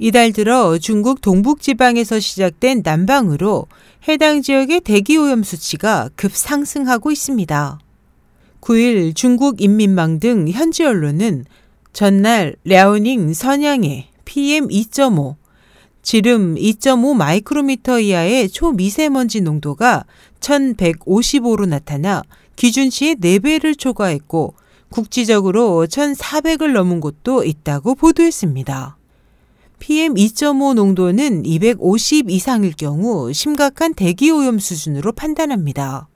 이달 들어 중국 동북지방에서 시작된 난방으로 해당 지역의 대기오염 수치가 급상승하고 있습니다. 9일 중국 인민망 등 현지 언론은 전날 랴오닝 선양의 PM2.5, 지름 2.5 마이크로미터 이하의 초미세먼지 농도가 1155로 나타나 기준치의 4배를 초과했고 국지적으로 1400을 넘은 곳도 있다고 보도했습니다. PM2.5 농도는 250 이상일 경우 심각한 대기 오염 수준으로 판단합니다.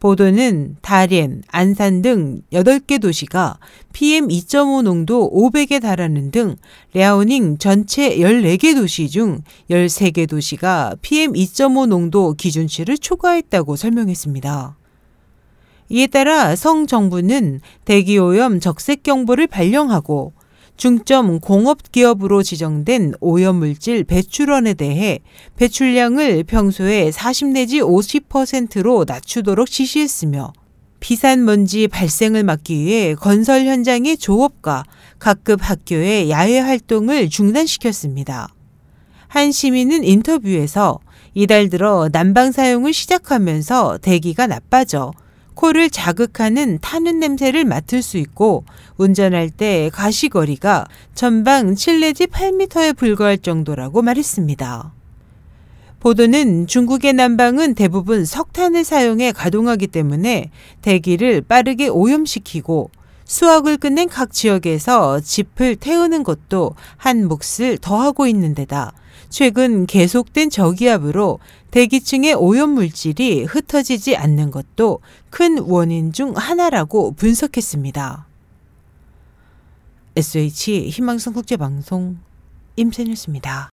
보도는 다롄, 안산 등 8개 도시가 PM2.5 농도 500에 달하는 등 랴오닝 전체 14개 도시 중 13개 도시가 PM2.5 농도 기준치를 초과했다고 설명했습니다. 이에 따라 성 정부는 대기오염 적색 경보를 발령하고 중점 공업 기업으로 지정된 오염물질 배출원에 대해 배출량을 평소에 40 내지 50%로 낮추도록 지시했으며 비산 먼지 발생을 막기 위해 건설 현장의 조업과 각급 학교의 야외 활동을 중단시켰습니다. 한 시민은 인터뷰에서 이달 들어 난방 사용을 시작하면서 대기가 나빠져 코를 자극하는 타는 냄새를 맡을 수 있고 운전할 때 가시거리가 전방 7 내지 8m에 불과할 정도라고 말했습니다. 보도는 중국의 난방은 대부분 석탄을 사용해 가동하기 때문에 대기를 빠르게 오염시키고 수확을 끝낸 각 지역에서 짚을 태우는 것도 한 몫을 더하고 있는 데다 최근 계속된 저기압으로 대기층의 오염물질이 흩어지지 않는 것도 큰 원인 중 하나라고 분석했습니다. SH 희망성 국제방송 임세뉴스입니다.